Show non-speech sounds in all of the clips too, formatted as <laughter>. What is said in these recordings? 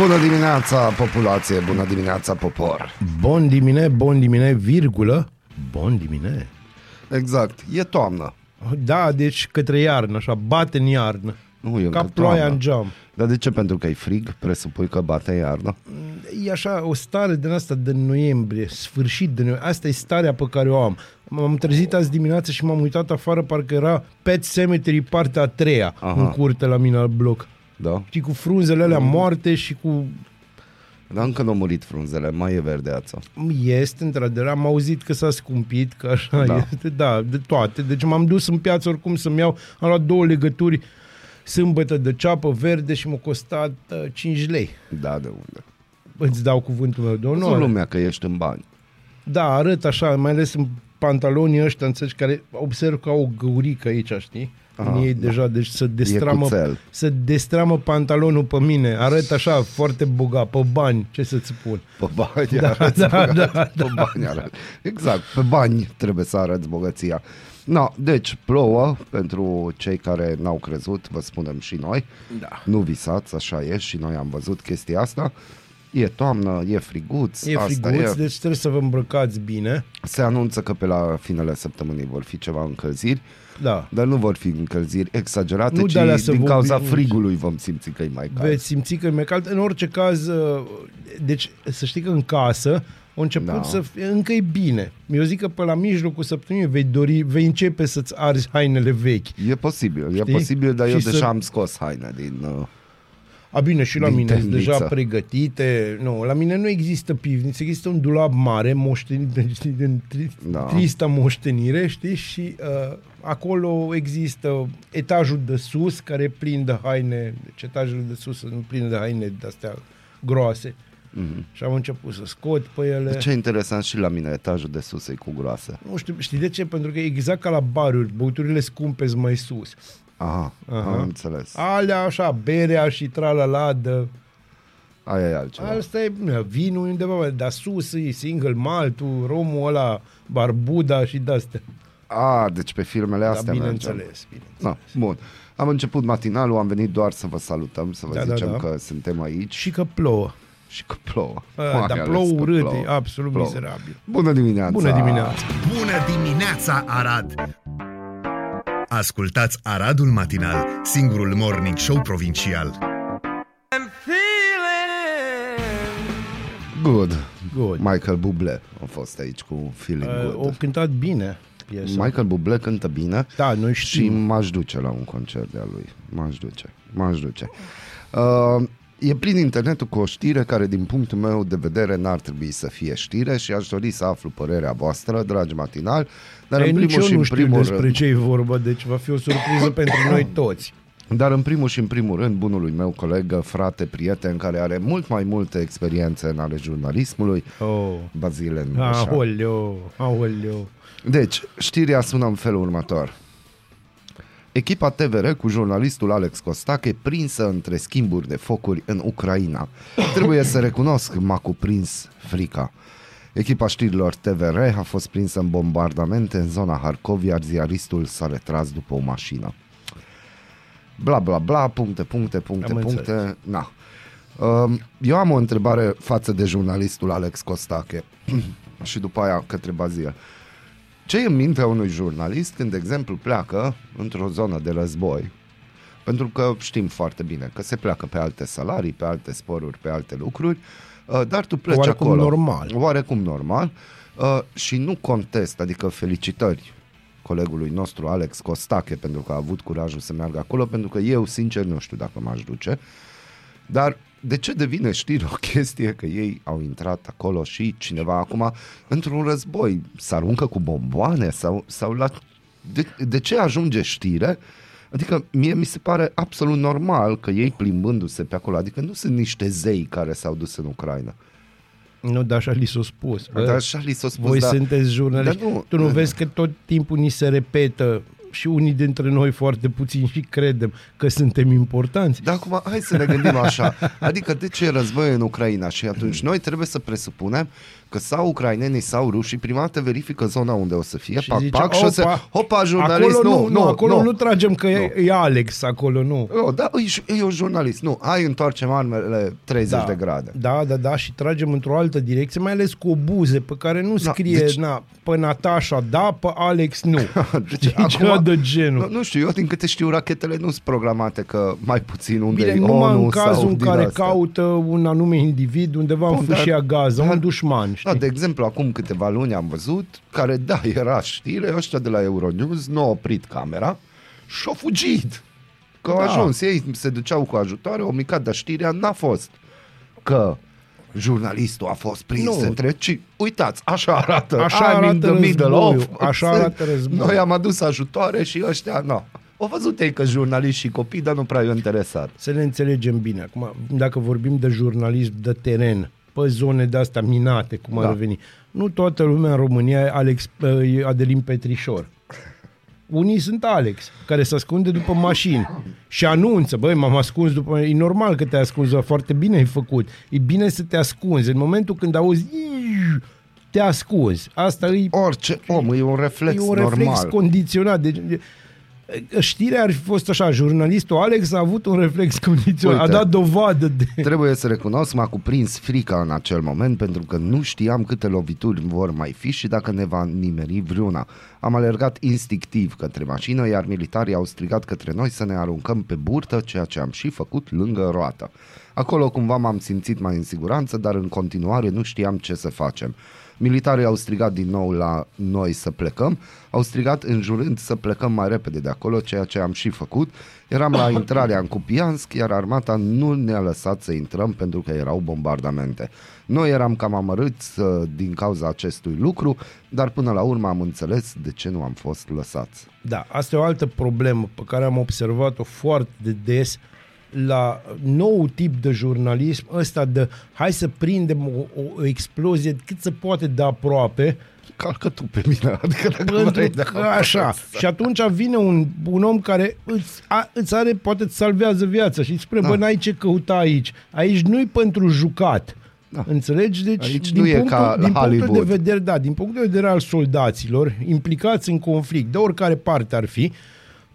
Bună dimineața, populație, bună dimineața, popor. Bon dimine, bon dimine, virgulă, bon dimine. Exact, e toamnă. Da, deci către iarnă, așa, bate în iarnă. Nu e Ca încă ploaia toamnă. în geam. Dar de ce? Pentru că e frig? Presupui că bate iarnă? E așa o stare din asta de noiembrie, sfârșit de noiembrie. Asta e starea pe care o am. M-am trezit azi dimineață și m-am uitat afară, parcă era Pet Cemetery partea a treia Aha. în curte la mine al bloc. Da? Și cu frunzele alea moarte și cu... Dar încă nu au murit frunzele, mai e verdeața. Este, într-adevăr, am auzit că s-a scumpit, că așa Da. este, da, de toate. Deci m-am dus în piață oricum să-mi iau, am luat două legături sâmbătă de ceapă verde și m-a costat uh, 5 lei. Da, de unde? Îți dau cuvântul meu de Nu onoare. lumea că ești în bani. Da, arăt așa, mai ales în pantalonii ăștia, înțelegi, care observ că au o găurică aici, știi? Aha, în ei da. deja, deci să destramă, cuțel. să destramă pantalonul pe mine. Arăt așa, foarte bogat, pe bani, ce să-ți spun. Pe bani Da, arăți da, bogat. da, Pe bani arăți. Exact, pe bani trebuie să arăți bogăția. No, deci plouă pentru cei care n-au crezut, vă spunem și noi. Da. Nu visați, așa e și noi am văzut chestia asta. E toamnă, e friguț, E asta friguț, e. deci trebuie să vă îmbrăcați bine. Se anunță că pe la finele săptămânii vor fi ceva încălziri, Da. dar nu vor fi încălziri exagerate, Nu ci de-alea să din vă cauza obișnuiți. frigului vom simți că e mai cald. Veți simți că e mai cald. În orice caz, uh, deci să știi că în casă a început Da. să fie, încă e bine. Eu zic că pe la mijlocul săptămânii vei dori, vei începe să-ți arzi hainele vechi. E posibil, e Știi? posibil, dar eu Și deja să- am scos haine din... Uh, A, bine, și la Din mine sunt temniță. deja pregătite. Nu, la mine nu există pivniță, există un dulap mare, moștenit, știi, din tri, Da. da. trista moștenire, știi, și uh, acolo există etajul de sus care e plin de haine, deci etajul de sus sunt pline de haine de-astea groase. Mhm. Și am început să scot pe ele. ce interesant și la mine, etajul de sus e cu groase. Nu știu, știi de ce? Pentru că e exact ca la baruri, băuturile scumpe sunt mai sus. Aha, Aha. am înțeles. Alea așa, berea și tralala de... Aia e altceva. Asta e na, vinul undeva, mai- dar sus e single maltul, romul ăla, barbuda și de-astea. A, deci pe filmele Da, astea mergem. bineînțeles, bineînțeles. Na, bun. Am început matinalul, am venit doar să vă salutăm, să vă Da, da, zicem da. că suntem aici Și că plouă. și că plouă. A, Mai dar ales plouă că urât, plouă. e absolut Plouă. mizerabil. Bună dimineața! Bună dimineața! Bună dimineața, Arad! Ascultați Aradul Matinal, singurul morning show provincial. Good. Good. Michael Bublé a fost aici cu Feeling Uh, Good. o cântat bine piesa. Michael Bublé cântă bine Da, noi și știm. m-aș duce la un concert de-a lui. M-aș duce. M-aș duce. Uh, e plin internetul cu o știre care, din punctul meu de vedere, n-ar trebui să fie știre și aș dori să aflu părerea voastră, dragi matinal, dar Ei, în nici primul eu și nu în știu primul despre rând, ce e vorba, deci va fi o surpriză <coughs> pentru noi toți. dar în primul și în primul rând, bunului meu coleg, frate, prieten, care are mult mai multe experiențe în ale jurnalismului, Oh. Bazile Mureșan. Aoleo, aoleo. Deci, știrea sună în felul următor. Echipa TVR cu jurnalistul Alex Costache prinsă între schimburi de focuri în Ucraina. Trebuie să recunosc, m-a cuprins frica. Echipa știrilor TVR a fost prinsă în bombardamente în zona Harkov, iar ziaristul s-a retras după o mașină. Bla bla bla, puncte, puncte, puncte, Am puncte. înțeles. Na. Um, Eu am o întrebare față de jurnalistul Alex Costache <clears throat> și după aia către Bazil. Ce e în mintea unui jurnalist când, de exemplu, pleacă într-o zonă de război? Pentru că știm foarte bine că se pleacă pe alte salarii, pe alte sporuri, pe alte lucruri, uh, dar tu pleci Oarecum acolo. normal. Oarecum normal. uh, Și nu contest, adică felicitări colegului nostru Alex Costache pentru că a avut curajul să meargă acolo, pentru că eu, sincer, nu știu dacă m-aș duce. Dar de ce devine știre o chestie că ei au intrat acolo și cineva acum într-un război se aruncă cu bomboane sau, sau la... De, de ce ajunge știre? Adică mie mi se pare absolut normal că ei plimbându-se pe acolo, adică nu sunt niște zei care s-au dus în Ucraina. Nu, dar așa li s-a spus. Bă, Dar așa li s-a spus, voi da. sunteți jurnaliști. Dar nu- tu nu vezi că tot timpul ni se repetă și unii dintre noi foarte puțin și credem că suntem importanți. Dar acum, hai să ne gândim așa. Adică de ce e război în Ucraina? Și atunci noi trebuie să presupunem că sau ucrainenii sau rușii prima dată verifică zona unde o să fie, Și pac, zice, pac, și o să, "Opa, hopa, jurnalist, acolo nu, nu, acolo nu, nu tragem că e, Nu. e Alex acolo, nu. Oh, da, e, e un jurnalist. Nu, hai întoarcem armele 30 de grade. Da, da, da, și tragem într-o altă direcție, mai ales cu obuze pe care nu Da, scrie, deci- na, pe Natasha da, pe Alex nu. <laughs> Deci, Deci, acum, de genul. Nu, nu știu, eu din câte știu, rachetele nu sunt programate că mai puțin unde Bine, e numai ONU în cazul sau în din care astea. caută un anume individ undeva în Bun, dar- fâșia Gaza, dar- un dușman, știi? Da, de exemplu, acum câteva luni am văzut, care, da, era știre, ăștia de la Euronews nu au oprit camera și au fugit. Că au Da. ajuns, ei se duceau cu ajutoare, au micat, dar știrea n-a fost că jurnalistul a fost prins Nu. între... Ci, uitați, așa arată. Așa I'm in arată the middle războiul, of. așa arată războiul. Noi am adus ajutoare și ăștia, nu. Au văzut ei că jurnaliști și copii, dar nu prea i-au interesat. Să ne înțelegem bine. Acum, dacă vorbim de jurnalism de teren, pe zone de astea minate, cum Da. ar veni, nu toată lumea în România e Alex, e Adelin Petrișor. Unii sunt Alex, care se ascunde după mașini și anunță, băi, m-am ascuns după... E normal că te-ai ascuns, dar foarte bine ai făcut. E bine să te ascunzi. În momentul când auzi, "Iii", te ascunzi. Asta e Orice om, e un reflex e un normal. reflex condiționat. Deci, e, știrea ar fi fost așa, jurnalistul Alex a avut un reflex condiționat, Uite. a dat dovadă de... Trebuie să recunosc, m-a cuprins frica în acel moment pentru că nu știam câte lovituri vor mai fi și dacă ne va nimeri vreuna. Am alergat instinctiv către mașină, iar militarii au strigat către noi să ne aruncăm pe burtă, ceea ce am și făcut lângă roată. Acolo cumva m-am simțit mai în siguranță, dar în continuare nu știam ce să facem. Militarii au strigat din nou la noi să plecăm, au strigat înjurând să plecăm mai repede de acolo, ceea ce am și făcut. Eram la intrarea în Cupiansk, iar armata nu ne-a lăsat să intrăm pentru că erau bombardamente. Noi eram cam amărâți uh, din cauza acestui lucru, dar până la urmă am înțeles de ce nu am fost lăsați. Da, asta e o altă problemă pe care am observat-o foarte de des la nou tip de jurnalism, ăsta de hai să prindem o, o explozie cât se poate de aproape, Calcă tu pe mine, adică dacă pentru vrei, că da, așa. Și atunci vine un, un om care îți, a, îți are, poate îți salvează viața și îți spune, da. bă, n-ai ce căuta aici. Aici nu-i pentru jucat. Da. Înțelegi? Deci, Aici din nu e punctul, ca la din punctul de Hollywood. vedere, da, din punctul de vedere al soldaților implicați în conflict, de oricare parte ar fi,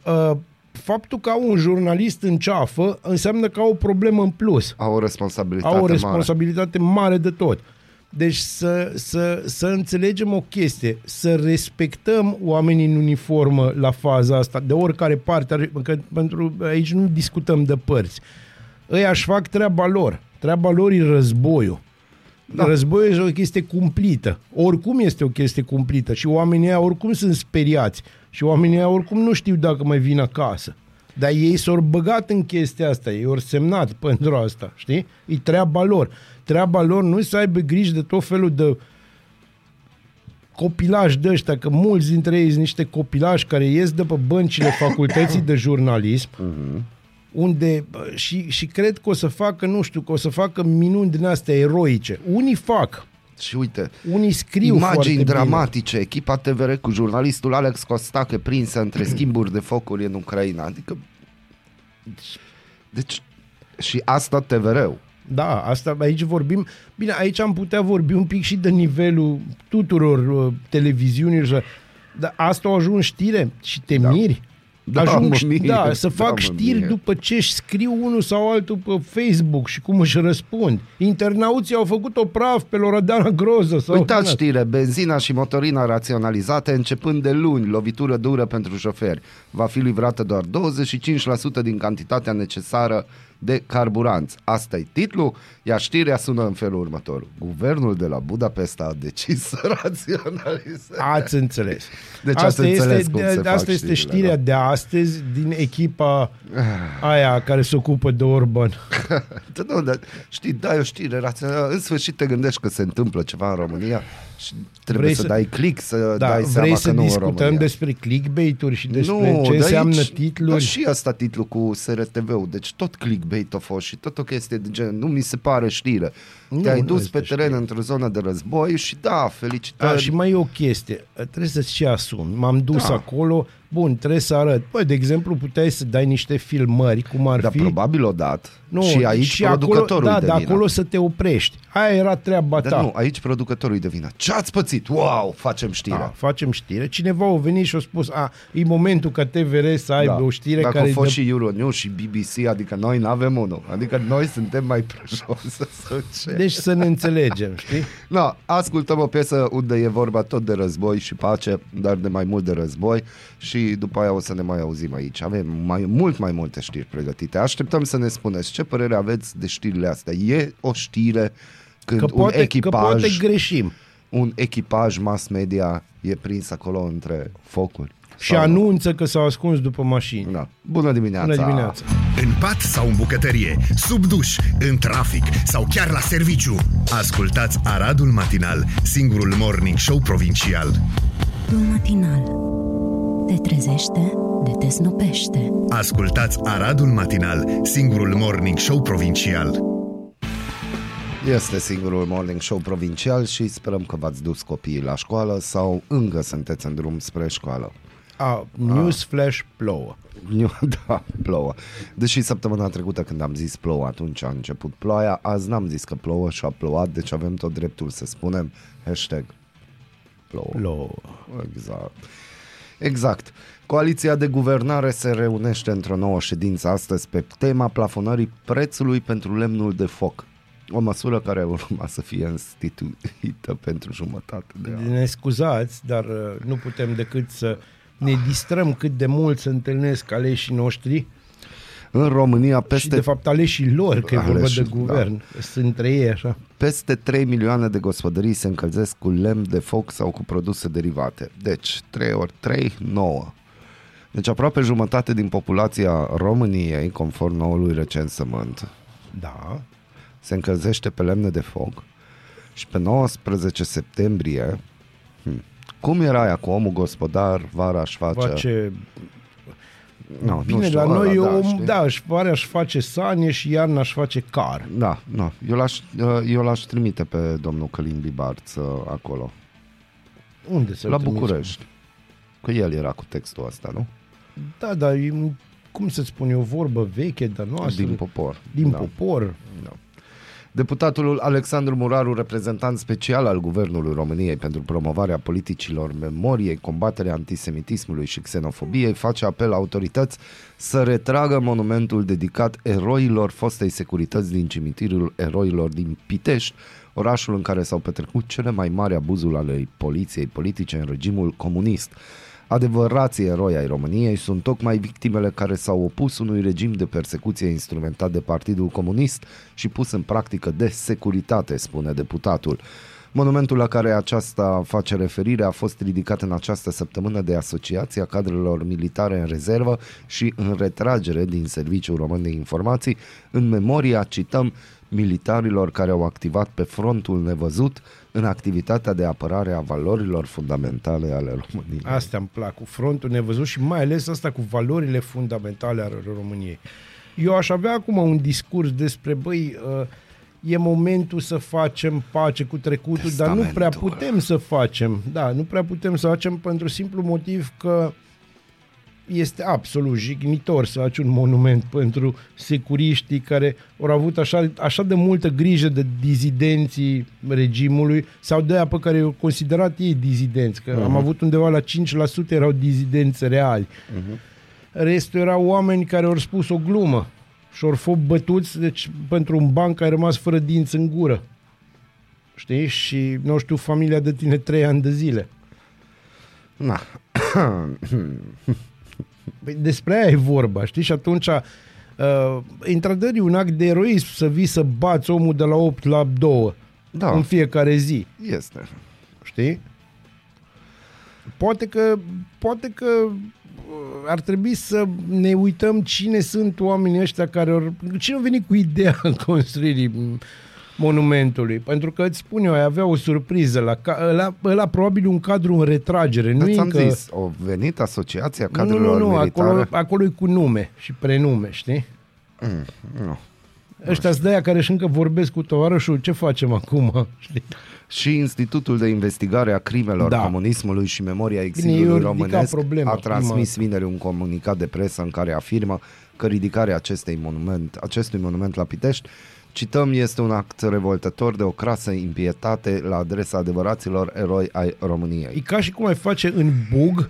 uh, faptul că au un jurnalist în ceafă înseamnă că au o problemă în plus Au o responsabilitate au o mare. responsabilitate mare. mare de tot. Deci să, să, să înțelegem o chestie, să respectăm oamenii în uniformă la faza asta, de oricare parte, ar- că pentru aici nu discutăm de părți. Ei aș fac treaba lor. Treaba lor e războiul. Da. Războiul este o chestie cumplită. Oricum este o chestie cumplită și oamenii ăia oricum sunt speriați și oamenii ăia oricum nu știu dacă mai vin acasă. Dar ei s-au băgat în chestia asta, ei au semnat pentru asta, știi? E treaba lor. Treaba lor nu e să aibă grijă de tot felul de copilași de ăștia, că mulți dintre ei sunt niște copilași care ies de pe băncile facultății de jurnalism, unde bă, și, și cred că o să facă, nu știu, că o să facă minuni din astea eroice. Unii fac, Și uite, unii scriu foarte imagini bine. dramatice, echipa TVR cu jurnalistul Alex Costache prinsă între <clears throat> schimburi de focuri în Ucraina. Adică, deci, și asta TVR-ul. Da, asta aici vorbim. Bine, aici am putea vorbi un pic și de nivelul tuturor uh, televiziunilor. și- Dar asta au ajuns știre și te Da. miri. Da, Ajung, mă ș- mir, da, să da, fac mă știri mir. după ce își scriu unul sau altul pe Facebook și cum își răspund. Internauții au făcut o praf pe Loredana Groză. Sau Uitați știre, benzina și motorina raționalizate începând de luni, lovitură dură pentru șoferi. Va fi livrată doar 25% din cantitatea necesară de carburanți. Asta e titlul, iar știrea sună în felul următor. Guvernul de la Budapesta a decis să <laughs> raționalizeze. Ați înțeles. Deci asta ați înțeles este, cum de, se de, fac asta este știrile, știrea da. de astăzi din echipa aia care se ocupă de Orban. <laughs> Da, nu, dar știi, dai o știre rațională, în sfârșit te gândești că se întâmplă ceva în România și trebuie Vrei să, să- dai click să Da, dai seama vrei să că nu în discutăm România. despre clickbait-uri și despre nu, ce de înseamnă aici, titluri? Da, și asta titlul cu SRTV-ul, deci tot clickbait Beitofo și tot o chestie de gen, nu mi se pare știre. Nu, Te-ai nu dus este pe teren știre. într-o zonă de război și da, felicitări. Da, și mai e o chestie, trebuie să-ți și asumi. M-am dus Da. acolo, bun, trebuie să arăt. Băi, de exemplu, puteai să dai niște filmări, cum ar Dar fi... probabil o dat. Nu, și aici și producătorul acolo, de Da, de vină. acolo să te oprești. Aia era treaba Dar ta. nu, aici producătorul de vină. Ce ați pățit? Wow, facem știre. Da, facem știre. Cineva a venit și a spus, a, e momentul ca TVR să aibă o știre Da. Dacă care... a fost dă- și Euronews și BBC, adică noi nu avem unul. Adică noi suntem mai prăjoși <laughs> să se Deci să ne înțelegem, știi? <laughs> No, ascultăm o piesă unde e vorba tot de război și pace, dar de mai mult de război și după aia o să ne mai auzim aici. Avem mai, mult mai multe știri pregătite. Așteptăm să ne spuneți ce părere aveți de știrile astea. E o știre când Că un poate, că echipaj, poate greșim. un echipaj mass media e prins acolo între focuri. Și Sau nu? anunță că s-au ascuns după mașini. Da. Bună dimineața! Bună dimineața! În pat sau în bucătărie, sub duș, în trafic sau chiar la serviciu. Ascultați Aradul Matinal, singurul morning show provincial. Aradul matinal. Te trezește, de te snopește. Ascultați Aradul Matinal, singurul morning show provincial. Este singurul morning show provincial și sperăm că v-ați dus copiii la școală sau încă sunteți în drum spre școală. A, news flash plouă. Nu, <laughs> da, plouă. Deși săptămâna trecută când am zis plouă, atunci a început ploaia, azi n-am zis că plouă și a plouat, deci avem tot dreptul să spunem hashtag plouă. Plouă. Exact. Exact. Coaliția de guvernare se reunește într-o nouă ședință astăzi pe tema plafonării prețului pentru lemnul de foc. O măsură care <laughs> urma să fie instituită pentru jumătate de an. Ne scuzați, dar uh, nu putem decât să ne distrăm cât de mult se întâlnesc aleșii noștri În România și peste de fapt aleșii lor, că e vorba Aleșii, de guvern. Sunt între ei așa. Peste 3 milioane de gospodării se încălzesc cu lemn de foc sau cu produse derivate. Deci 3 ori 3, 9. Deci aproape jumătate din populația României, conform noului recensământ, Da. se încălzește pe lemne de foc și pe 19 septembrie hm, cum era aia cu omul gospodar, vara își face... Face no, bine, știu, la ăla, noi da, om, știi? da, își varea își face sanie și iarna își face car. Da, nu. Eu l-aș, eu l-aș trimite pe domnul Călin Bibarț uh, acolo. Unde să la București. Că el era cu textul ăsta, nu? Da, dar e, un- cum să spun, e o vorbă veche, dar noastră. Din popor. din da. popor. Deputatul Alexandru Muraru, reprezentant special al Guvernului României pentru promovarea politicilor memoriei, combaterea antisemitismului și xenofobiei, face apel la autorități să retragă monumentul dedicat eroilor fostei securități din cimitirul eroilor din Pitești, orașul în care s-au petrecut cele mai mari abuzuri ale poliției politice în regimul comunist. Adevărații eroi ai României sunt tocmai victimele care s-au opus unui regim de persecuție instrumentat de Partidul Comunist și pus în practică de securitate, spune deputatul. Monumentul la care aceasta face referire a fost ridicat în această săptămână de Asociația Cadrelor Militare în Rezervă și în retragere din Serviciul Român de Informații, în memoria, cităm, militarilor care au activat pe frontul nevăzut în activitatea de apărare a valorilor fundamentale ale României. Astea îmi plac, cu frontul nevăzut și mai ales asta cu valorile fundamentale ale României. Eu aș avea acum un discurs despre, băi, uh, e momentul să facem pace cu trecutul, dar nu prea Testamentul. putem să facem. Da, nu prea putem să facem pentru simplu motiv că este absolut jignitor să faci un monument pentru securiștii care au avut așa, așa de multă grijă de dizidenții regimului sau de aia pe care au considerat ei dizidenți, că uh-huh. am avut undeva la 5% erau dizidenți reali. Uh-huh. Restul erau oameni care au spus o glumă și au fost bătuți deci, pentru un banc care a rămas fără dinți în gură. Știi? Și, nu știu, familia de tine trei ani de zile. Na. <clears throat> <clears throat> Păi despre aia e vorba, știi? Și atunci, uh, într-adevăr, e un act de eroism să vii să bați omul de la 8 la 2 Da. în fiecare zi, Este. știi? Poate că, poate că uh, ar trebui să ne uităm cine sunt oamenii ăștia care or, cine a venit cu ideea <laughs> construirii m, monumentului. Pentru că îți spun eu, ai avea o surpriză. La, ca- ăla, ăla probabil un cadru în retragere. Nu Nu e ți-am încă... zis, o venit asociația Nu, nu, cadrelor nu, militare. acolo, acolo e cu nume și prenume, știi? Nu. Ăștia sunt de aia care și încă vorbesc cu tovarășul, ce facem acum? <laughs> Știi? Și Institutul de Investigare a Crimelor Da. da. Comunismului și Memoria eu Exilului ridica Românesc problema a transmis prima- vineri un comunicat de presă în care afirmă că ridicarea acestei monument, acestui monument la Pitești Cităm, este un act revoltător de o crasă impietate la adresa adevăraților eroi ai E României. ca și cum ai face în Bug,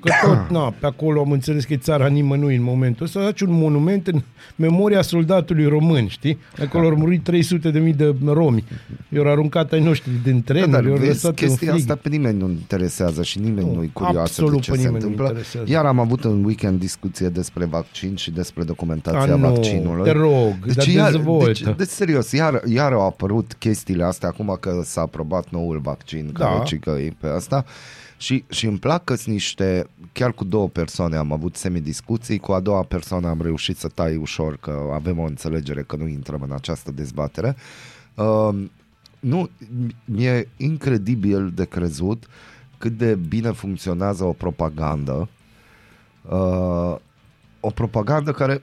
că tot, <coughs> na, pe acolo am înțeles că e țara nimănui în momentul ăsta, faci un monument în memoria soldatului român, știi? Acolo au murit 300 de mii de romi. I-au aruncat ai noștri din Da, tren, dar i-au vezi, lăsat în chestia frig. asta pe nimeni nu interesează și nimeni Nu, nu, nu-i curios de absolut ce pe se nimeni nu întâmplă. interesează. Iar am avut în weekend discuție despre vaccin și despre documentația A, nu, vaccinului. te rog, dar iar, dezvoltă. deci, deci, serios, iar, iar au apărut chestiile astea acum că s-a aprobat noul vaccin, Da. care ci că e pe asta. Și, și îmi plac că sunt niște, chiar cu două persoane am avut semidiscuții, cu a doua persoană am reușit să tai ușor, că avem o înțelegere că nu intrăm în această dezbatere. Uh, nu, mi-e incredibil de crezut cât de bine funcționează o propagandă. Uh, o propagandă care,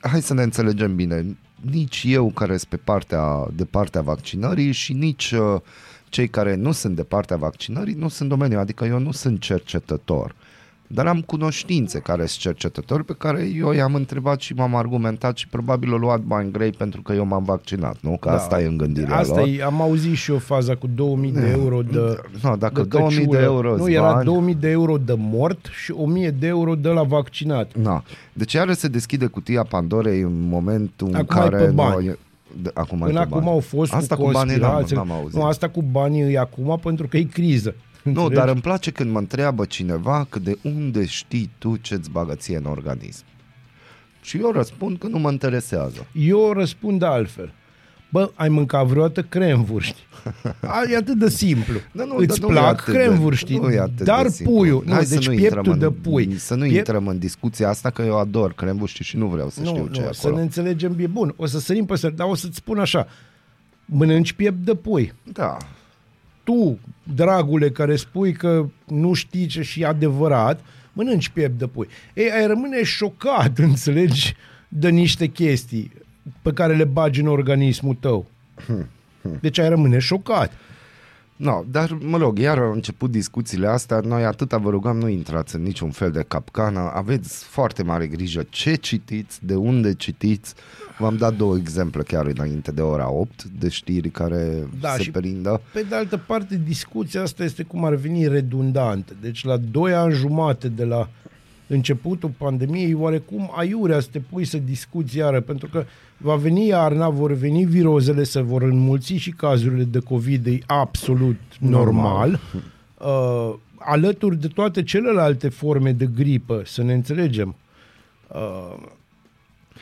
hai să ne înțelegem bine, nici eu care sunt pe partea, de partea vaccinării și nici uh, cei care nu sunt de partea vaccinării nu sunt domeniul, adică eu nu sunt cercetător. Dar am cunoștințe care sunt cercetători pe care eu i-am întrebat și m-am argumentat și probabil au luat bani grei pentru că eu m-am vaccinat, nu? Că da. asta e în gândirea Asta lor. e, am auzit și eu faza cu 2000 de euro de No, dacă de 2000 de căciulă. euro Nu, îți era bani, 2000 de euro de mort și 1000 de euro de la vaccinat. Na. Deci iară se deschide cutia Pandorei în momentul în Acum e care pe bani. noi... De, acum e Până pe acum bani. au fost Asta cu cu banii n-am, conspirații. n-am auzit. Nu, asta cu banii e acum pentru că e criză. Nu, Înțelegi? dar îmi place când mă întreabă cineva că de unde știi tu ce-ți bagă ție în organism. Și eu răspund că nu mă interesează. Eu răspund altfel. Bă, ai mâncat vreodată cremvurști? A, E atât de simplu. <laughs> Da, nu, Îți dar nu e plac atât de- cremvurștii, nu e atât dar de simplu. puiul, nu, Hai să deci nu pieptul intrăm de în, pui. Să nu Piept- intrăm în discuția asta că eu ador crembuști și nu vreau să știu nu, ce e nu, să acolo. ne înțelegem bine. Bun, o să sărim pe dar o să-ți spun așa. Mănânci piept de pui. Da. Tu, dragule, care spui că nu știi ce și e adevărat, mănânci piept de pui. Ei, ai rămâne șocat, <laughs> înțelegi, de niște chestii pe care le bagi în organismul tău. Deci ai rămâne șocat. No, dar, mă rog, iar au început discuțiile astea, noi atâta vă rugăm, nu intrați în niciun fel de capcană, aveți foarte mare grijă ce citiți, de unde citiți. V-am dat două exemple chiar înainte de ora 8 de știri care Da, se și- perindă. Pe de altă parte, discuția asta este cum ar veni redundantă. Deci la 2 ani jumate de la începutul pandemiei, oarecum aiurea să te pui să discuți iară, pentru că va veni iarna, vor veni virozele, se vor înmulți și cazurile de COVID, e absolut normal. normal. Uh, alături de toate celelalte forme de gripă, să ne înțelegem. Uh,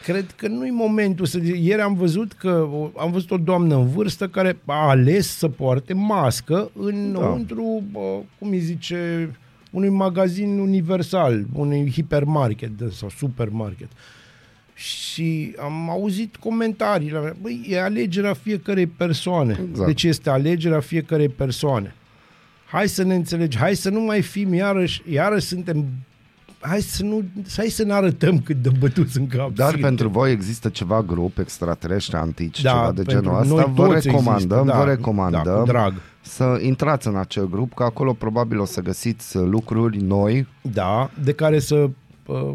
cred că nu-i momentul să... Ieri am văzut că o- am văzut o doamnă în vârstă care a ales să poarte mască înăuntru, da. cum îi zice, unui magazin universal, unui hipermarket de- sau supermarket. Și am auzit comentarii la mea. Băi, e alegerea fiecarei persoane. Exact. Deci este alegerea fiecarei persoane. Hai să ne înțelegi, hai să nu mai fim iarăși, iarăși suntem hai să nu, hai să ne arătăm cât de bătuți în cap. Dar suntem. pentru voi există ceva grup extraterestri antici, Da, ceva de pentru genul noi ăsta, vă toți recomandăm, există, da, vă da, recomandăm cu drag. să intrați în acel grup, că acolo probabil o să găsiți lucruri noi, Da, de care să uh,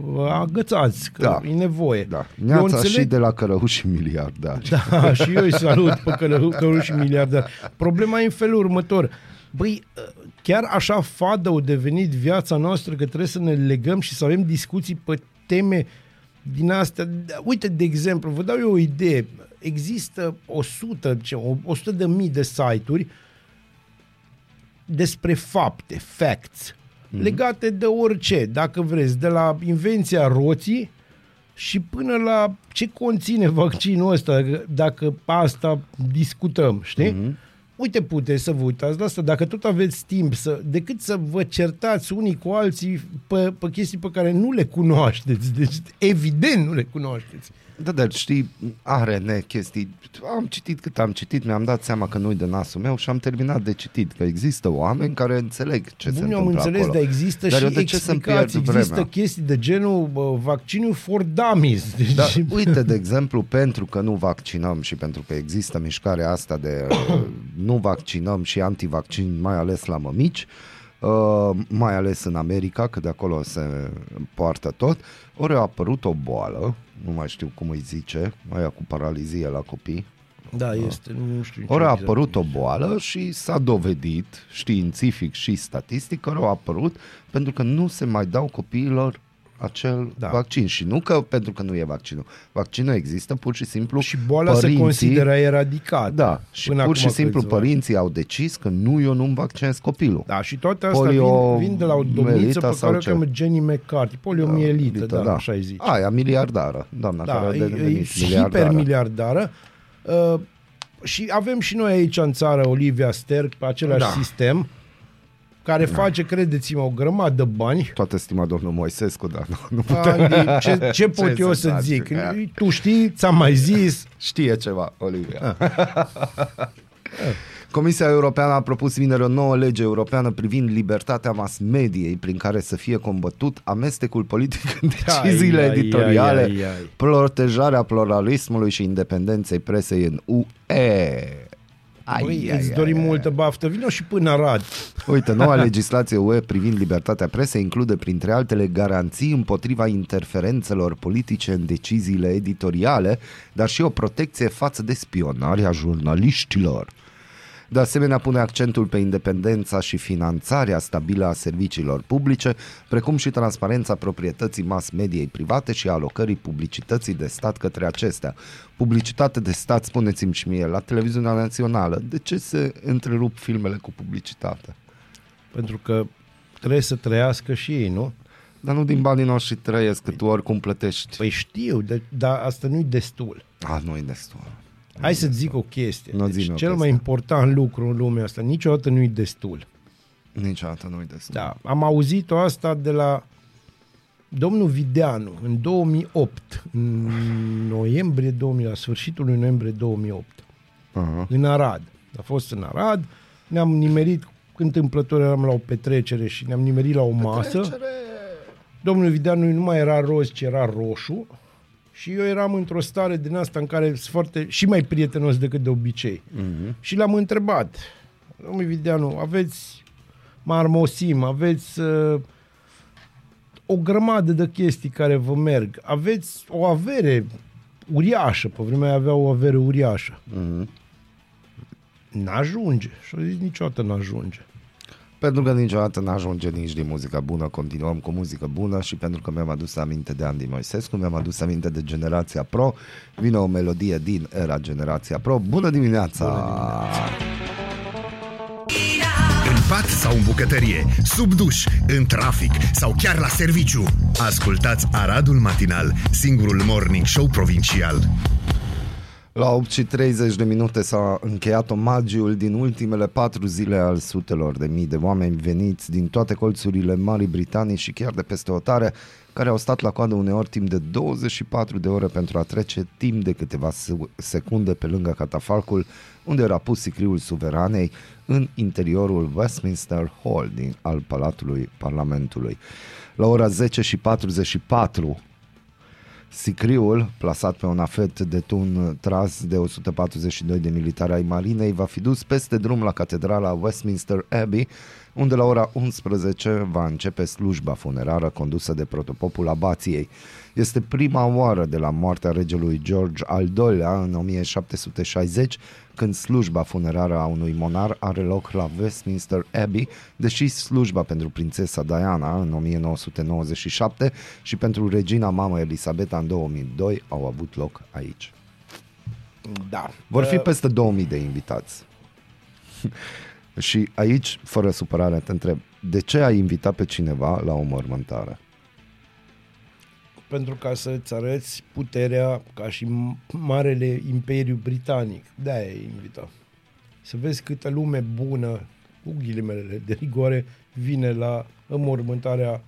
vă agățați, că Da. e nevoie. da, Eu neața înțeleg- și de la cărăuși miliardari. Da, și eu îi salut pe călău- căluși miliardar. Problema e în felul următor. Băi, chiar așa fadă au devenit viața noastră că trebuie să ne legăm și să avem discuții pe teme din astea. Uite, de exemplu, vă dau eu o idee. Există 100, ce, 100 de mii de site-uri despre fapte, facts, mm-hmm. legate de orice, dacă vreți, de la invenția roții și până la ce conține vaccinul ăsta, dacă- dacă asta discutăm, știi? Mm-hmm. Uite, puteți să vă uitați la asta, dacă tot aveți timp, să, decât să vă certați unii cu alții pe, pe chestii pe care nu le cunoașteți. Deci, evident, nu le cunoașteți. Da, dar știi, are ne chestii. Am citit cât am citit, mi-am dat seama că nu-i de nasul meu și am terminat de citit, că există oameni care înțeleg ce se Bun, eu am întâmplă înțeles, acolo. dar există Dar eu și de ce să-mi explicații, pierd există vremea? chestii de genul bă, vaccinul for dummies. Deci, Da, uite, de exemplu, pentru că nu vaccinăm și pentru că există mișcarea asta de uh, <coughs> nu vaccinăm și antivaccin, mai ales la mămici, uh, mai ales în America, că de acolo se poartă tot, ori a apărut o boală, nu mai știu cum îi zice, aia cu paralizie la copii, da, este, nu știu. ce ori a exact. apărut o boală și s-a dovedit, științific și statistic, că ori a apărut pentru că nu se mai dau copiilor acel Da. da. vaccin. Și nu că pentru că nu e vaccinul. Vaccinul există pur și simplu. Și boala se consideră eradicată. Da, și până pur și acum simplu câțiva ani. părinții au decis că nu, eu nu-mi vaccinez copilul. Da, și toate astea Polio- vin, vin de la o domniță melita pe sau care o ce? cheamă Jenny McCarthy. Poliomielită, da, da. așa îi zice. Aia, miliardară, doamna da, care a e, e devenit miliardară. hipermiliardară. Uh, și avem și noi aici în țară Olivia Sterk pe același Da. sistem care face, credeți-mă, o grămadă de bani. Toată stima domnul Moisescu, dar nu, nu Andy, ce, ce <laughs> pot Ce eu să senzație, zic? da. Tu știi, ți-am mai zis. știe ceva, Olivia. Ah. <laughs> Comisia Europeană a propus vineri o nouă lege europeană privind libertatea mass mediei, prin care să fie combătut amestecul politic în deciziile Ai, ai, editoriale, ai, ai, ai. protejarea pluralismului și independenței presei în UE. Ai, Băi, ai, îți ai, dorim ai. multă baftă. Vino și până Arad. Uite, noua <laughs> legislație UE privind libertatea presei include, printre altele, garanții împotriva interferențelor politice în deciziile editoriale, dar și o protecție față de spionarea jurnaliștilor. De asemenea, pune accentul pe independența și finanțarea stabilă a serviciilor publice, precum și transparența proprietății mass mediei private și a alocării publicității de stat către acestea. Publicitate de stat, spuneți-mi și mie, la televiziunea națională, de ce se întrerup filmele cu publicitate? Pentru că trebuie să trăiască și ei, nu? Dar nu din banii noștri trăiesc, că tu oricum plătești. Păi știu, de, dar asta nu-i destul. A, nu e destul. Hai să zic o chestie. Nu deci zi-mi o cel chestie. mai important lucru în lumea asta, niciodată nu-i destul. Niciodată nu e destul. Da, am auzit-o asta de la domnul Videanu în 2008, în noiembrie 2000, la sfârșitul lui noiembrie 2008, Aha. în Arad. A fost în Arad, ne-am nimerit, întâmplător eram la o petrecere și ne-am nimerit la o masă. Domnul Videanu nu mai era roz, ci era roșu. Și eu eram într-o stare din asta în care sunt foarte, și mai prietenos decât de obicei. Mm-hmm. Și l-am întrebat, domnul Videanu, aveți marmosim, aveți uh, o grămadă de chestii care vă merg, aveți o avere uriașă, pe vremea aia avea o avere uriașă. Mhm. N-ajunge. Și-a zis, niciodată n-ajunge. Pentru că niciodată n-ajunge nici din muzica bună, continuăm cu muzică bună și pentru că mi-am adus aminte de Andy Moisescu, mi-am adus aminte de Generația Pro, vine o melodie din era Generația Pro. Bună dimineața! Bună dimineața! În pat sau în bucătărie, sub duș, în trafic sau chiar la serviciu. Ascultați Aradul Matinal, singurul morning show provincial. La 8 și 30 de minute s-a încheiat omagiul din ultimele patru zile al sutelor de mii de oameni veniți din toate colțurile Marii Britanii și chiar de peste hotare, care au stat la coadă uneori timp de 24 de ore pentru a trece timp de câteva se- secunde pe lângă catafalcul unde era pus sicriul suveranei în interiorul Westminster Hall din, al Palatului Parlamentului. La ora 10 și 44 Sicriul, plasat pe un afet de tun tras de 142 de militari ai marinei, va fi dus peste drum la catedrala Westminster Abbey, unde la ora 11 va începe slujba funerară condusă de protopopul abației. Este prima oară de la moartea regelui George al II-lea în 1760, când slujba funerară a unui monar are loc la Westminster Abbey, deși slujba pentru prințesa Diana în 1997 și pentru regina mamă Elisabeta în 2002 au avut loc aici. Da. Vor fi Uh, peste 2000 de invitați. <laughs> și aici, fără supărare, te întreb, de ce ai invitat pe cineva la o mormântare? pentru ca să-ți arăți puterea ca și m- marele imperiu britanic. De-aia e invitat. să vezi câtă lume bună, cu ghilimele de rigoare, vine la înmormântarea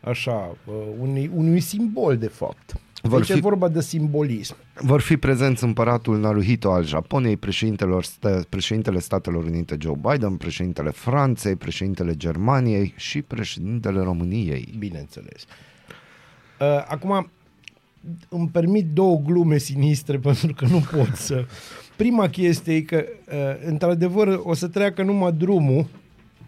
așa, uh, unui, unui simbol de fapt. Vor deci fi- e vorba de simbolism. Vor fi prezenți împăratul Naruhito al Japoniei, președintelor sta- președintele Statelor Unite Joe Biden, președintele Franței, președintele Germaniei și președintele României. bineînțeles. Uh, acum, îmi permit două glume sinistre <laughs> pentru că nu pot să... Prima chestie e că, uh, într-adevăr, o să treacă numai drumul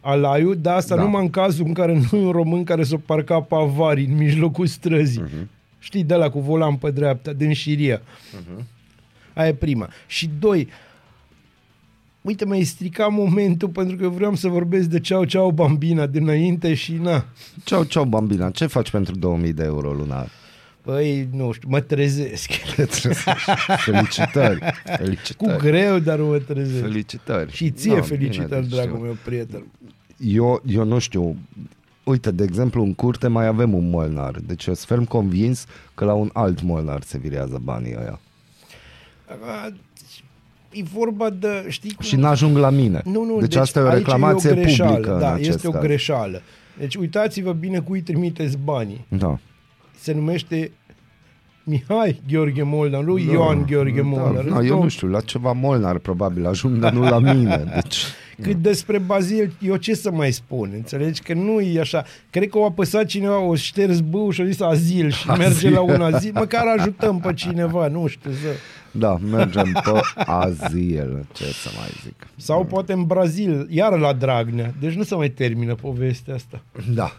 Alaiu, dar asta Da. da. numai în cazul în care nu e un român care s-o parca pe avarii în mijlocul străzii. Uh-huh. Știi, de la cu volan pe dreapta, din șiria. Uh-huh. Aia e prima. Și doi, uite, mi-ai stricat momentul pentru că eu vreau să vorbesc de Ceau Ceau Bambina dinainte și na. Ceau, ceau, Bambina, ce faci pentru 2000 de euro lunar? Păi, nu știu, mă trezesc. <laughs> Felicitări, Cu felicitări. greu, dar mă trezesc. Felicitări. Și ție Da, felicitări, bine, deci dragul eu- meu prieten. Eu, eu nu știu, uite, de exemplu, în curte mai avem un molnar, deci eu sunt ferm convins că la un alt molnar se virează banii ăia. Acum, E vorba de, știi cum... Și n-ajung la mine. Nu, nu, deci, asta e o aici reclamație e o greșeală, publică Da, în acest este o caz. greșeală. Deci uitați-vă bine cui trimiteți banii. Da. Se numește Mihai Gheorghe Molnar, nu Ioan Gheorghe Molnar. Da, da, eu Două- nu știu, la ceva molnar probabil ajung, dar nu la mine. <laughs> Deci, Cât despre Bazil, eu ce să mai spun? Înțelegi că nu e așa. Cred că o apăsat cineva, o șters bău și a zis azil și Azil. merge la un azil. Măcar ajutăm pe cineva, nu știu. Să... da, mergem pe azil, ce să mai zic. Sau poate în Brazil, iar la Dragnea. Deci nu se mai termină povestea asta. Da.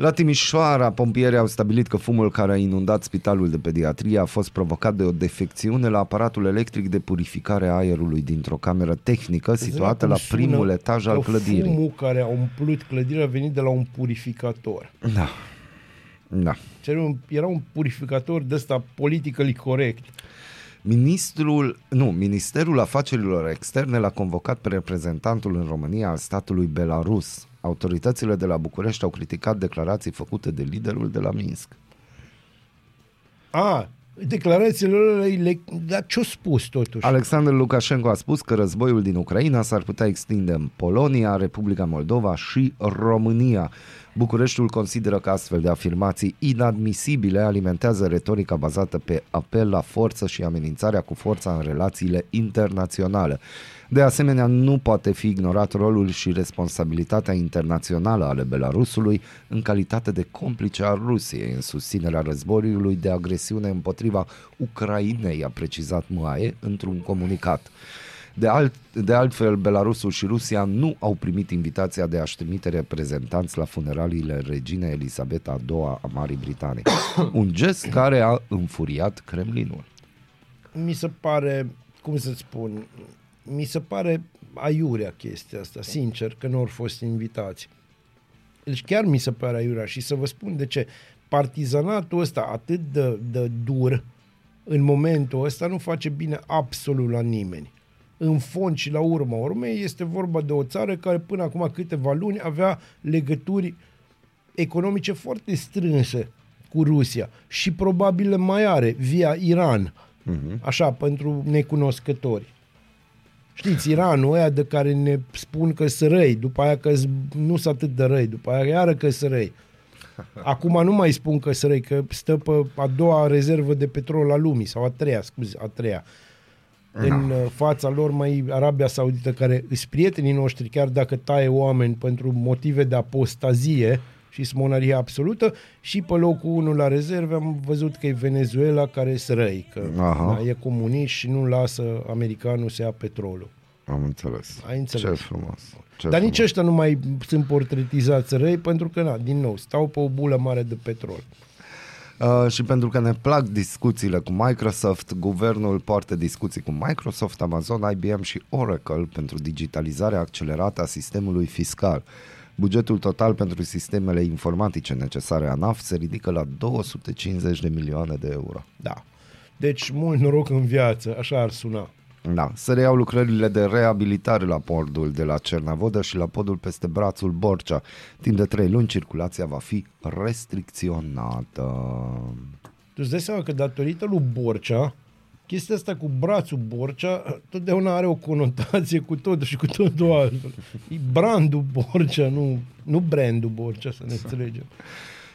La Timișoara, pompierii au stabilit că fumul care a inundat spitalul de pediatrie a fost provocat de o defecțiune la aparatul electric de purificare a aerului dintr-o cameră tehnică situată la Cum sună primul etaj al că clădirii. Fumul care a umplut clădirea a venit de la un purificator. Da. Da. Era un, era un purificator de ăsta politically corect. Ministrul, nu, Ministerul Afacerilor Externe l-a convocat pe reprezentantul în România al statului Belarus. Autoritățile de la București au criticat declarații făcute de liderul de la Minsk. A, declarațiile lor, le, dar ce-o spus totuși? Alexander Lukashenko a spus că războiul din Ucraina s-ar putea extinde în Polonia, Republica Moldova și România. Bucureștiul consideră că astfel de afirmații inadmisibile alimentează retorica bazată pe apel la forță și amenințarea cu forța în relațiile internaționale. De asemenea, nu poate fi ignorat rolul și responsabilitatea internațională ale Belarusului în calitate de complice al Rusiei în susținerea războiului de agresiune împotriva Ucrainei, a precizat MAE într-un comunicat. De, alt, de altfel, Belarusul și Rusia nu au primit invitația de a-și trimite reprezentanți la funeraliile reginei Elisabeta II a Marii Britanii. <coughs> Un gest care a înfuriat Kremlinul. mi se pare, cum să spun, mi se pare aiurea chestia asta, sincer, că nu au fost invitați. Deci chiar mi se pare aiurea și să vă spun de ce. Partizanatul ăsta atât de, de dur în momentul ăsta nu face bine absolut la nimeni. În fond și la urma urmei este vorba de o țară care până acum câteva luni avea legături economice foarte strânse cu Rusia și probabil le mai are via Iran, uh-huh. așa, pentru necunoscători. Știți, Iranul ăia de care ne spun că sunt răi, după aia că nu sunt atât de răi, după aia iară că sunt răi. <laughs> Acum nu mai spun că sunt răi, că stă pe a doua rezervă de petrol a lumii, sau a treia, scuze, a treia. În uh, fața lor mai Arabia Saudită, care îs prietenii noștri, chiar dacă taie oameni pentru motive de apostazie și smonarie absolută, și pe locul 1 la rezerve am văzut că e Venezuela care sunt răi, că Aha. da, e comunist și nu lasă americanul să ia petrolul. Am înțeles. Ai înțeles. Ce frumos. Ce Dar frumos. nici ăștia nu mai sunt portretizați răi pentru că, na, din nou, stau pe o bulă mare de petrol. Uh, și pentru că ne plac discuțiile cu Microsoft, guvernul poartă discuții cu Microsoft, Amazon, IBM și Oracle pentru digitalizarea accelerată a sistemului fiscal. Bugetul total pentru sistemele informatice necesare ANAF se ridică la 250 de milioane de euro. Da. Deci, mult noroc în viață, așa ar suna. Da, se reiau lucrările de reabilitare la podul de la Cernavodă și la podul peste brațul Borcea. Timp de trei luni, circulația va fi restricționată. Tu îți dai seama că datorită lui Borcea, chestia asta cu brațul Borcea totdeauna are o conotație cu totul și cu totul altfel. E brandul Borcea, nu, nu brandul Borcea, să ne înțelegem.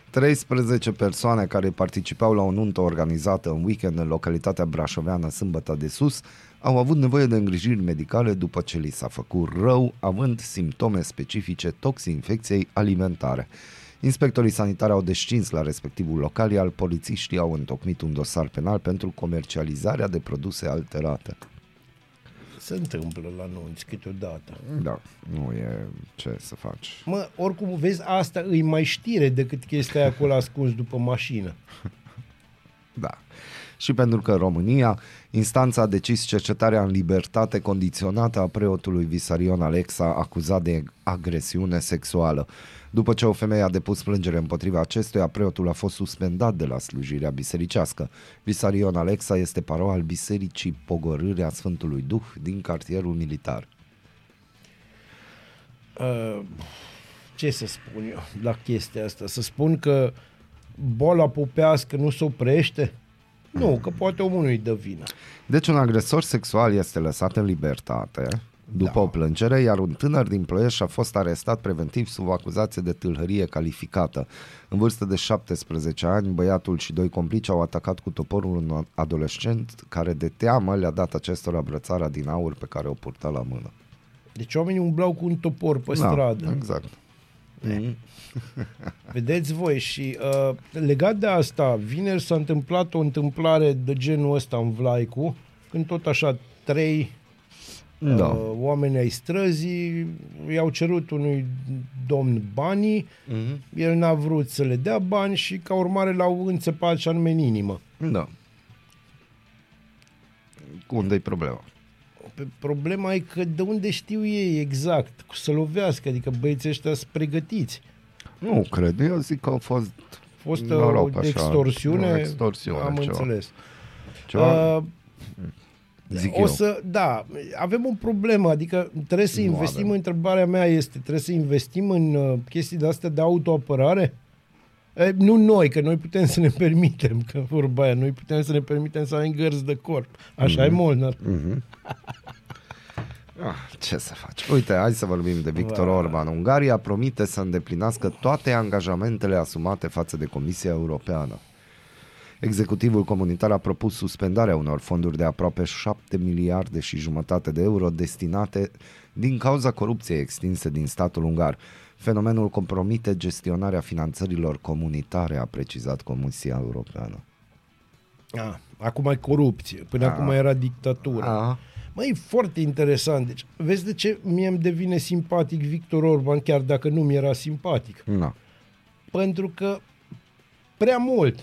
13 persoane care participau la o nuntă organizată în weekend în localitatea brașoveană Sâmbătă de Sus au avut nevoie de îngrijiri medicale după ce li s-a făcut rău, având simptome specifice toxinfecției alimentare. Inspectorii sanitari au descins la respectivul local, iar polițiștii au întocmit un dosar penal pentru comercializarea de produse alterate. Se întâmplă la nunți câteodată. Da, nu e ce să faci. Mă, oricum, vezi, asta îi mai știre decât chestia aia acolo ascuns după mașină. <laughs> Da. Și pentru că România, instanța a decis cercetarea în libertate condiționată a preotului Visarion Alexa acuzat de agresiune sexuală. După ce o femeie a depus plângere împotriva acestuia, preotul a fost suspendat de la slujirea bisericească. Visarion Alexa este paro al Bisericii Pogorârea Sfântului Duh din cartierul militar. Uh, ce să spun eu la chestia asta? Să spun că boala popească nu se oprește? Nu, că poate omul nu-i dă vină. Deci un agresor sexual este lăsat în libertate după Da. o plângere, iar un tânăr din Ploiești a fost arestat preventiv sub acuzație de tâlhărie calificată. În vârstă de 17 ani, băiatul și doi complici au atacat cu toporul un adolescent care de teamă le-a dat acestora brățara din aur pe care o purta la mână. Deci oamenii umblau cu un topor pe stradă. exact. <laughs> Vedeți voi și uh, legat de asta, vineri s-a întâmplat o întâmplare de genul ăsta în Vlaicu, când tot așa trei Da. uh, oameni ai străzii i-au cerut unui domn banii, Mhm. el n-a vrut să le dea bani și ca urmare l-au înțepat și anume în inimă. Da. Unde-i problema? Pe- Problema e că de unde știu ei exact cu să lovească, adică băieții ăștia sunt pregătiți. Nu cred, eu zic că au fost A fost noroc, o așa, extorsiune, o extorsiune, am ceva. înțeles. ceva, Uh, zic o eu. să, da, avem o problemă, adică trebuie să Nu investim, avem. întrebarea mea este, trebuie să investim în uh, chestii de astea de autoapărare? E, nu noi, că noi putem să ne permitem, că vorba aia, noi putem să ne permitem să avem gărzi de corp. Așa Mhm. e, Molnar. Ah, ce să faci? Uite, hai să vorbim de Victor Va. Orban. Ungaria promite să îndeplinească toate angajamentele asumate față de Comisia Europeană. Executivul comunitar a propus suspendarea unor fonduri de aproape 7 miliarde și jumătate de euro destinate din cauza corupției extinse din statul ungar. Fenomenul compromite gestionarea finanțărilor comunitare, a precizat Comisia Europeană. Ah, acum e corupție, până Ah. acum era dictatură. Ah. Măi, e foarte interesant. Deci, vezi de ce mie îmi devine simpatic Victor Orban, chiar dacă nu mi era simpatic? Na, Pentru că prea mult,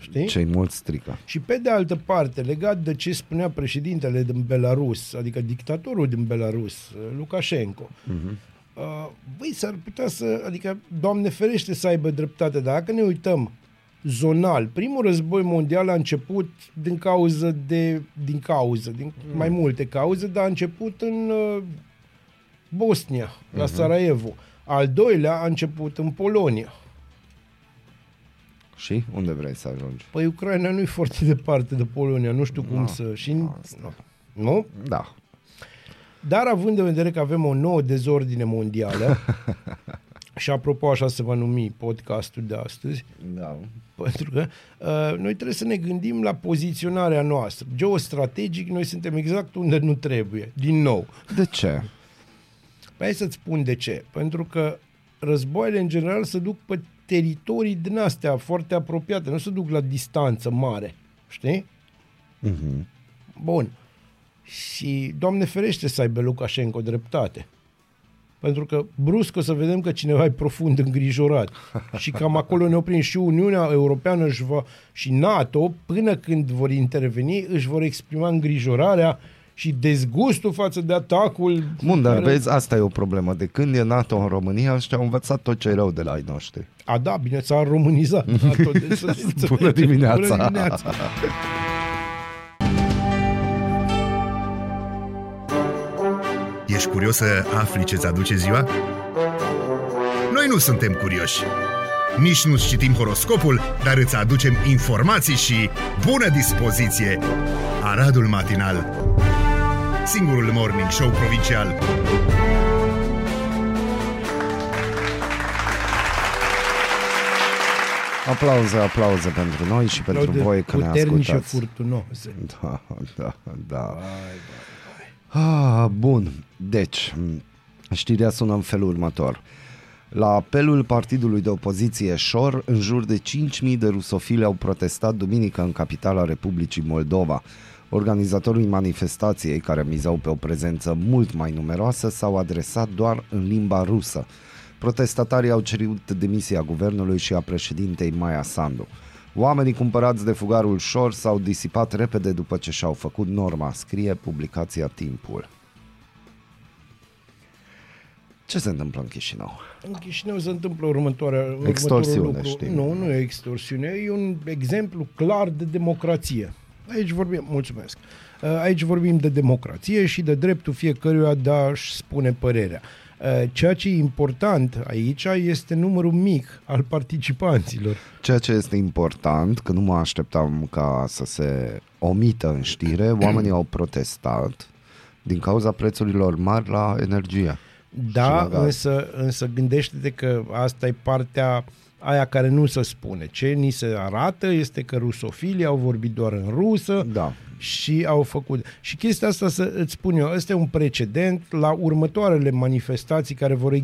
știi? cei mulți strică. Și pe de altă parte, legat de ce spunea președintele din Belarus, adică dictatorul din Belarus, Lukashenko, uh-huh. uh, băi, s-ar putea să, adică, Doamne ferește să aibă dreptate, dar dacă ne uităm zonal, primul război mondial a început din cauză de, din cauză, din mm. mai multe cauze, dar a început în uh, Bosnia, la uh-huh. Sarajevo. Al doilea a început în Polonia. Și unde vrei să ajungi? Păi Ucraina nu e foarte <laughs> departe de Polonia, nu știu cum să... Și, nu? Da, Dar având în vedere că avem o nouă dezordine mondială, <laughs> și apropo așa se va numi podcastul de astăzi, da. pentru că uh, noi trebuie să ne gândim la poziționarea noastră. Geostrategic, noi suntem exact unde nu trebuie, din nou. De ce? Păi hai să-ți spun de ce. Pentru că războaiele în general se duc pe teritorii din astea foarte apropiate, nu se duc la distanță mare. Știi? Mhm. Bun. Și, Doamne ferește să aibă Lukashenko dreptate. Pentru că brusc o să vedem că cineva e profund îngrijorat. <laughs> Și cam acolo ne oprim și Uniunea Europeană își va, și NATO, până când vor interveni, își vor exprima îngrijorarea și dezgustul față de atacul. Bun, dar care- vezi, asta e o problemă. De când e NATO în România, ăștia au învățat tot ce e rău de la ai noștri. A, da, bine, s-a românizat. NATO, <laughs> deci să ne înțelegem. Bună dimineața! Bună dimineața! <laughs> Ești curios să afli ce-ți aduce ziua? Noi nu suntem curioși. Nici nu citim horoscopul, dar îți aducem informații și bună dispoziție. Aradul Matinal Singurul morning show provincial Aplauze, aplauze pentru noi și pentru Aplaude voi că ne puternice ascultați. furtunoase. Da, da, da. Ah, bun. Deci, m, știrea sună în felul următor. La apelul partidului de opoziție Șor, în jur de 5.000 de rusofili au protestat duminică în capitala Republicii Moldova. Organizatorii manifestației, care mizau pe o prezență mult mai numeroasă, s-au adresat doar în limba rusă. Protestatarii au cerut demisia guvernului și a președintei Maia Sandu. Oamenii cumpărați de fugarul Șor s-au disipat repede după ce și-au făcut norma, scrie publicația Timpul. Ce se întâmplă în Chișinău? În Chișinău se întâmplă următoarea, Extorsiune, următorul lucru. știm. Nu, nu e extorsiune, e un exemplu clar de democrație. Aici vorbim, mulțumesc. Uh, Aici vorbim de democrație și de dreptul fiecăruia de a-și spune părerea. Uh, Ceea ce e important aici este numărul mic al participanților. Ceea ce este important, că nu mă așteptam ca să se omită în știre, <clears throat> oamenii au protestat din cauza prețurilor mari la energie. Și Da, la gaz. însă, însă gândește-te că asta e partea aia care nu se spune. Ce ni se arată este că rusofilii au vorbit doar în rusă Da. și au făcut. Și chestia asta, să îți spun eu, ăsta e un precedent la următoarele manifestații care vor exista